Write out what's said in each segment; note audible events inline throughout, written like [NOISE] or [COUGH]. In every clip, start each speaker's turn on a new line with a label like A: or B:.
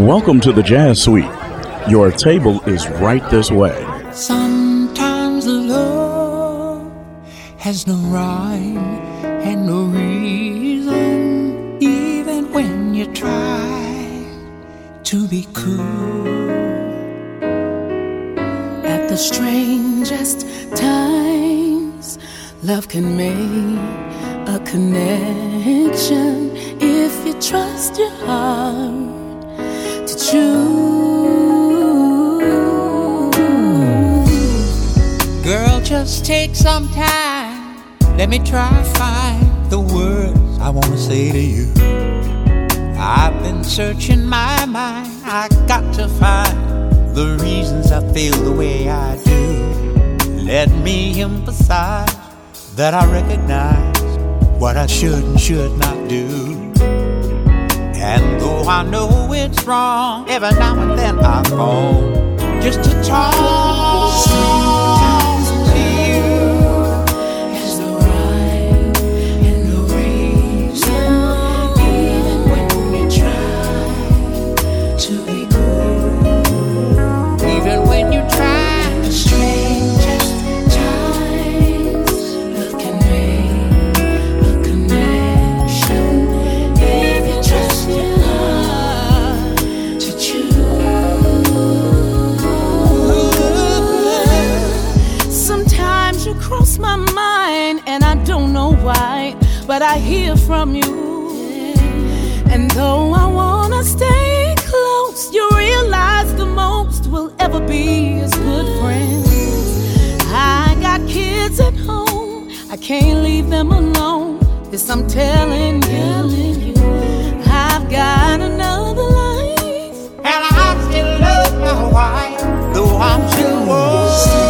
A: Welcome to the Jazz Suite. Your table is right this way.
B: Sometimes love has no rhyme and no reason, even when you try to be cool.
C: At the strangest times, love can make a connection if you trust your heart to choose.
B: Girl, just take some time. Let me try to find the words I want to say to you. I've been searching my mind. I got to find the reasons I feel the way I do. Let me emphasize that I recognize what I should and should not do. And I know it's wrong, every now and then I fall just to talk
C: but I hear from you. And though I wanna stay close, you realize the most we'll ever be is good friends. I got kids at home, I can't leave them alone. Yes, I'm telling you, I've got another life.
B: And I still love my wife, though I'm still wanting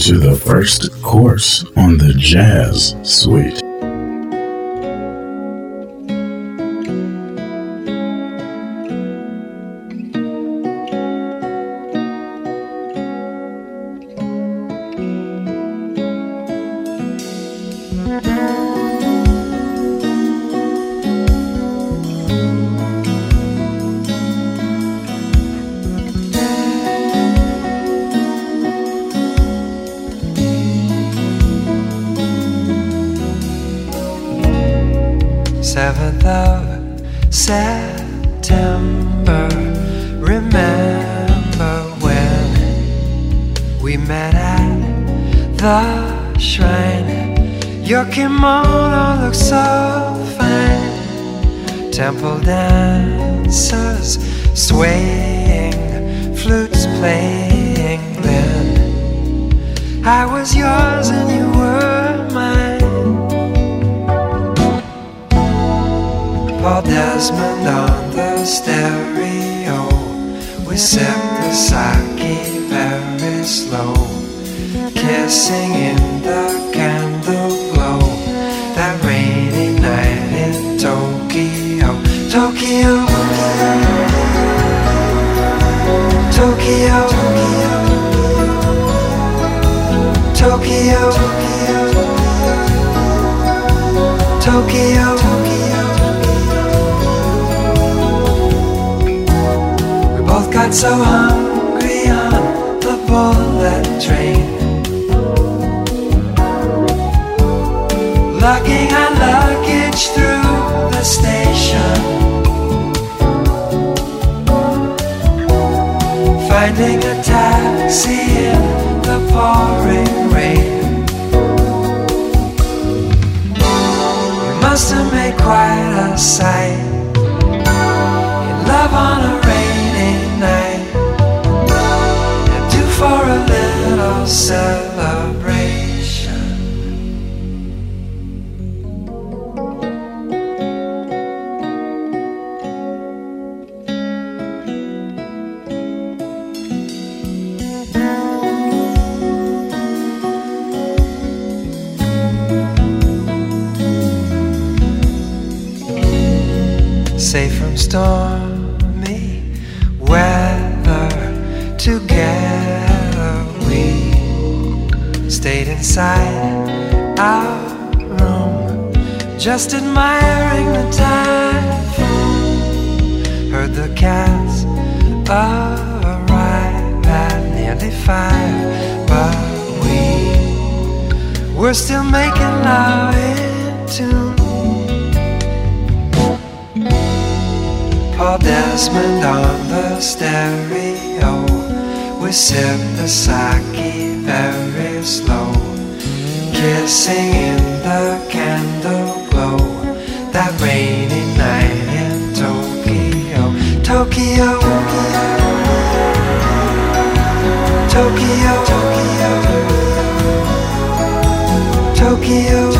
B: to
C: the first course on the Jazz Suite. Tokyo. Tokyo. We both got so hungry on the bullet train.
B: Lugging our luggage through
C: the station. Finding
B: a taxi
C: in the pouring rain. You must have made quite a sight. In
B: love on
D: a rainy night. I do for a little sip.
A: inside our room, just admiring the typhoon. Heard the cats arrive at nearly five, but we we're still making love in tune.
C: Paul Desmond on the stereo, we sip the sake very slow kissing in the candle glow. That rainy night in Tokyo. Tokyo. Tokyo. Tokyo. Tokyo, Tokyo.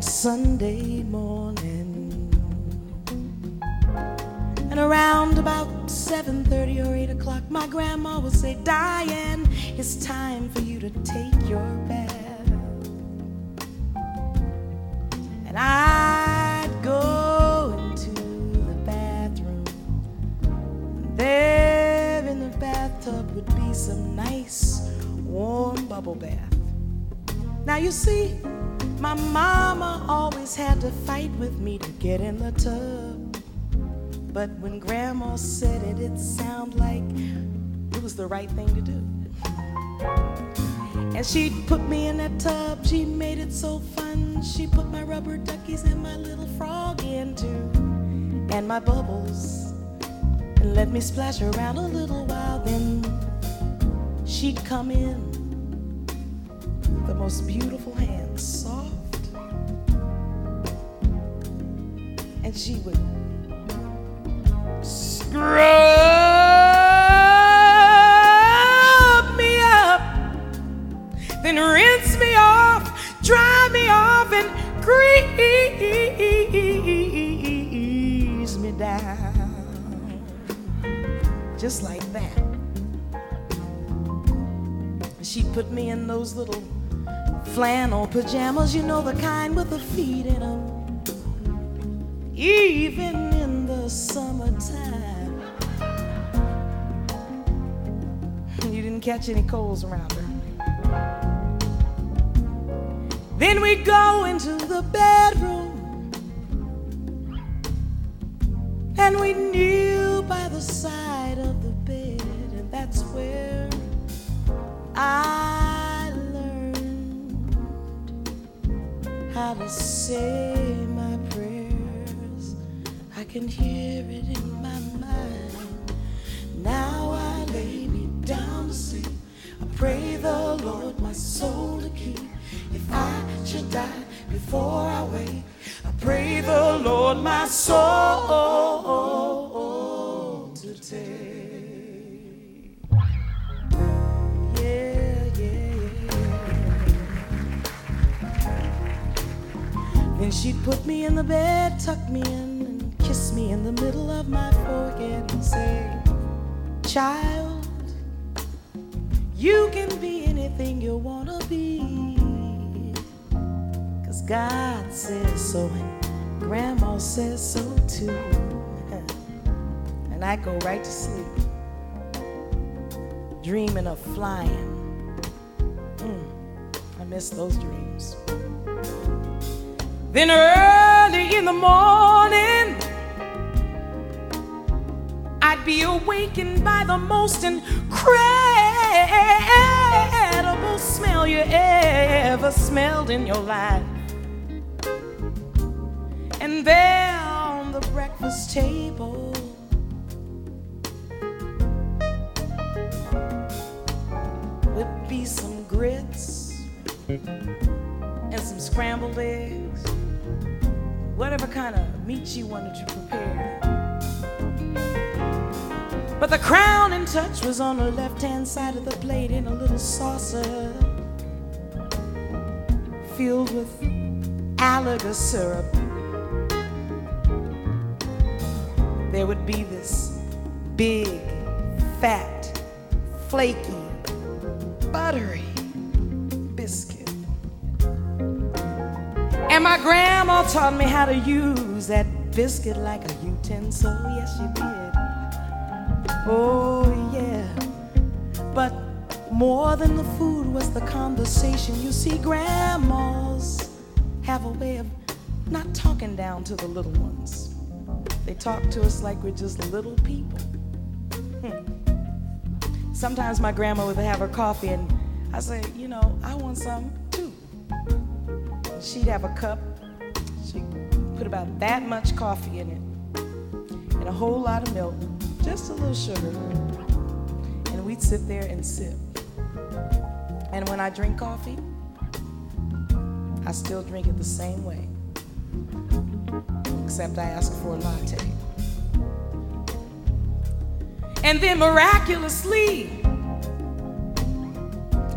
C: Sunday morning. And around about 7:30 or 8 o'clock, my grandma would say, Dianne, it's time for you to take your bath. And I'd go into the bathroom. There in the bathtub would be some nice warm bubble bath. Now you see, my mama always had to fight with me to get in the tub. But when grandma said it, it sounded like it was the right thing to do. And she'd put me in that tub, she made it so fun. She put my rubber duckies and my little frog in too, and my bubbles, and let me splash around a little while. Then she'd come in, the most beautiful hands, soft, and she would scrub. Me up, then rinse me off, dry me off, and grease me down. Just like that. She'd put me in those little flannel pajamas, you know, the kind with the feet in them. Even in the summertime, you didn't catch any colds around her. Then we go into the bedroom. And we kneel by the side of the bed, and that's where I learned how to say can hear it in my mind. Now I lay me down to sleep. I pray the Lord my soul to keep. If I should die before I wake, I pray the Lord my soul to take. Yeah, yeah, yeah. Then she'd put me in the bed, tuck me in, me in the middle of my forehead and say, Child, you can be anything you wanna be. Cause God says so, and Grandma says so too. [LAUGHS] And I go right to sleep, dreaming of flying. Mm, I miss those dreams. Then early in the morning, be awakened by the most incredible smell you ever smelled in your life. And there on the breakfast table would be some grits and some scrambled eggs, whatever kind of meat you wanted to prepare. But the crowning touch was on the left hand side of the plate in a little saucer filled with alligator syrup. There would be this big, fat, flaky, buttery biscuit. And my grandma taught me how to use that biscuit like a utensil. Yes, she did. Oh, yeah. But more than the food was the conversation. You see, grandmas have a way of not talking down to the little ones, they talk to us like we're just little people. Hmm. Sometimes my grandma would have her coffee, and I say, you know, I want some too. She'd have a cup, she'd put about that much coffee in it, and a whole lot of milk just a little sugar. And we'd sit there and sip. And when I drink coffee, I still drink it the same way, except I ask for a latte. And then miraculously,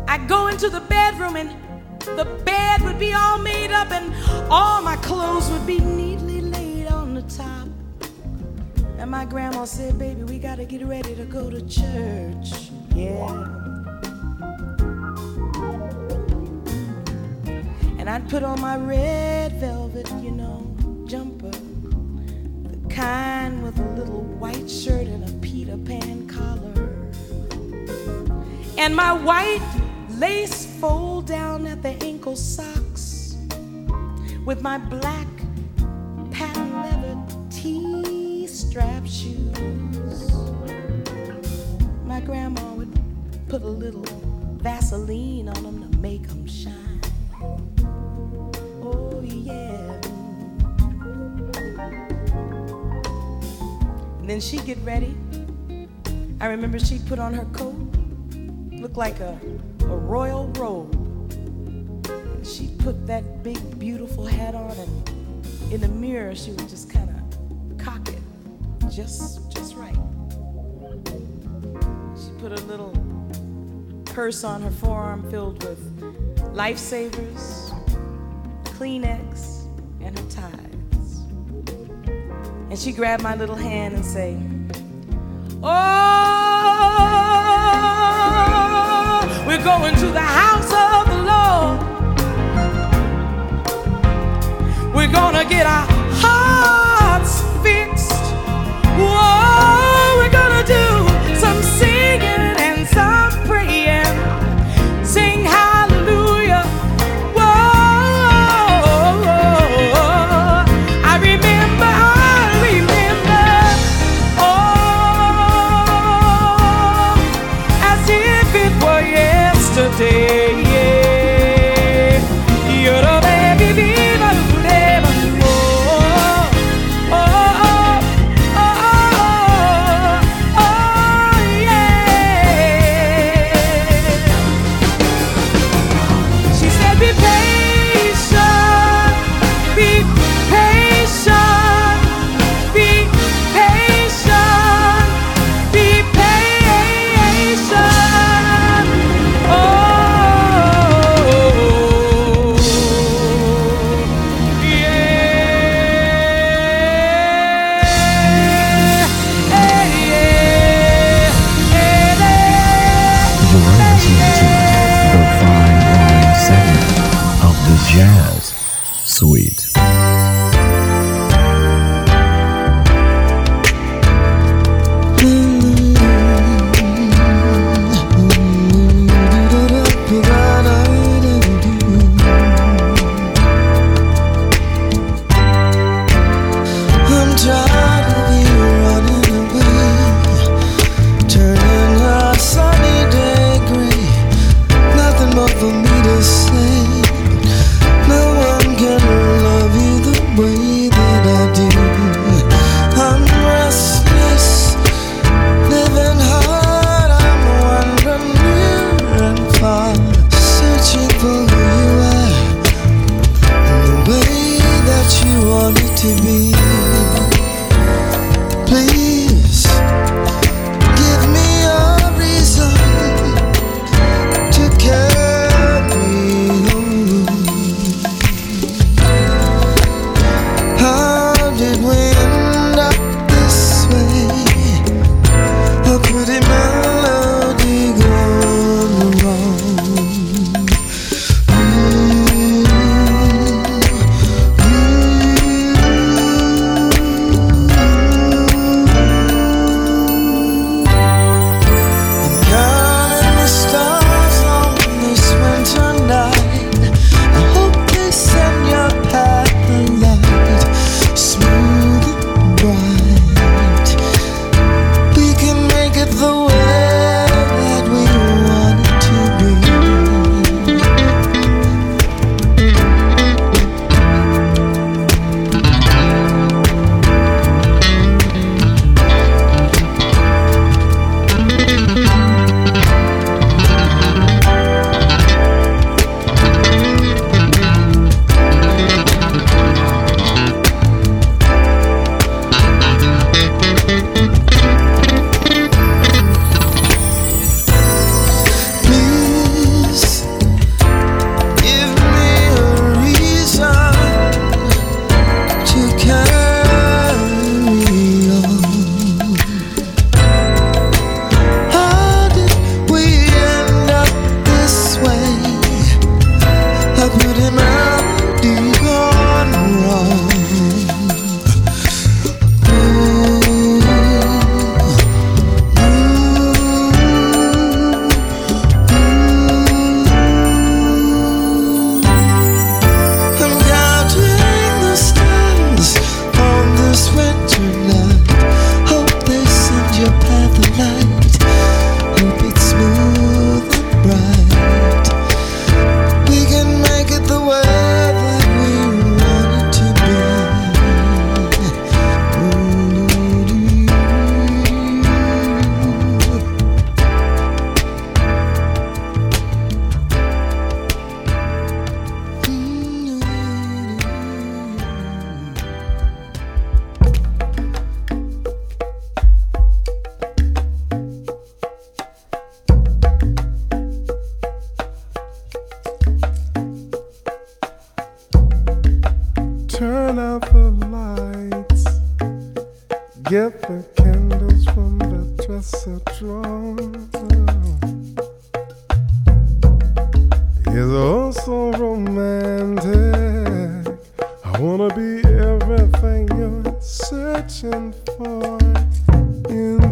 C: I go into the bedroom and the bed would be all made up and all my clothes would be neatly my grandma said, Baby, we gotta get ready to go to church. Yeah. And I'd put on my red velvet, you know, jumper. The kind with a little white shirt and a Peter Pan collar. And my white lace fold down at the ankle socks. With my black strap shoes. My grandma would put a little Vaseline on them to make them shine. Oh, yeah. And then she'd get ready. I remember she'd put on her coat, looked like a, a royal robe. And she'd put that big, beautiful hat on, and in the mirror, she would just kind of just, just right. She put a little purse on her forearm filled with lifesavers, Kleenex, and her tie. And she grabbed my little hand and say, Oh, we're going to the house of the Lord. We're gonna get our.
E: 我。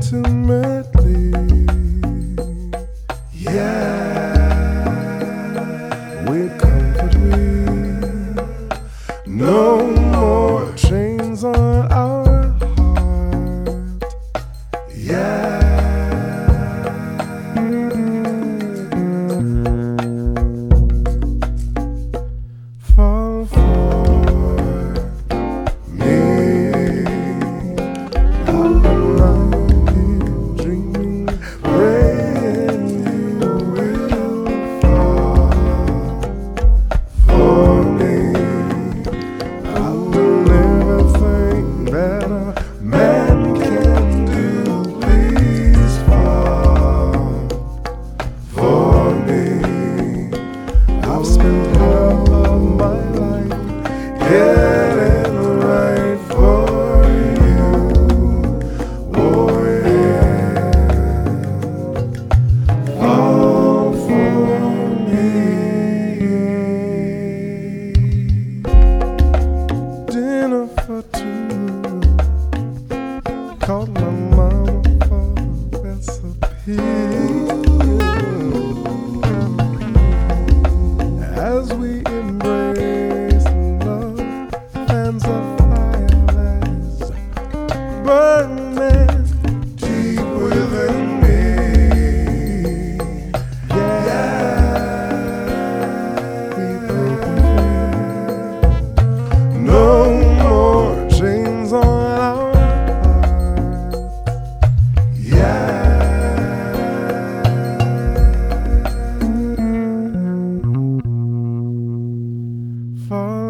E: Intimately. fall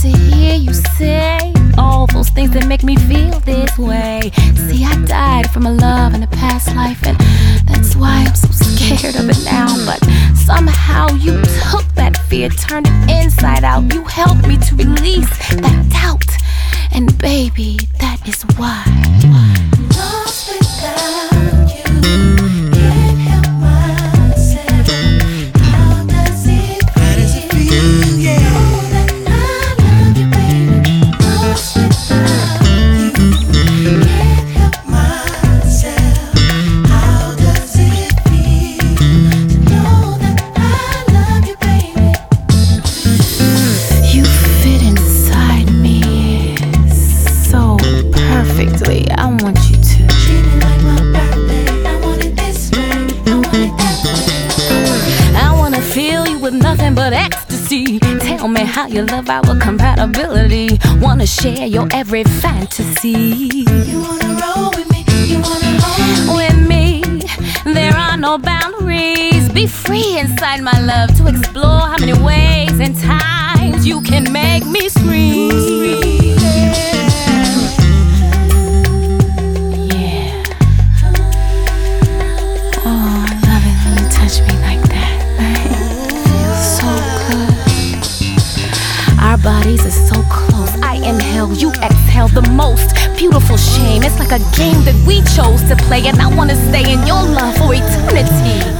F: to hear you say all those things that make me feel this way. See, I died from a love in a past life, and that's why I'm so scared of it now. But somehow you took that fear, turned it inside out. You helped me to release that doubt. And baby, that is why. Lost share your every fantasy. You wanna roll with me? You wanna hold with me? There are no boundaries. Be free inside my love to explore how many ways and times you can make me scream. A game that we chose to play, and I wanna stay in your love for eternity.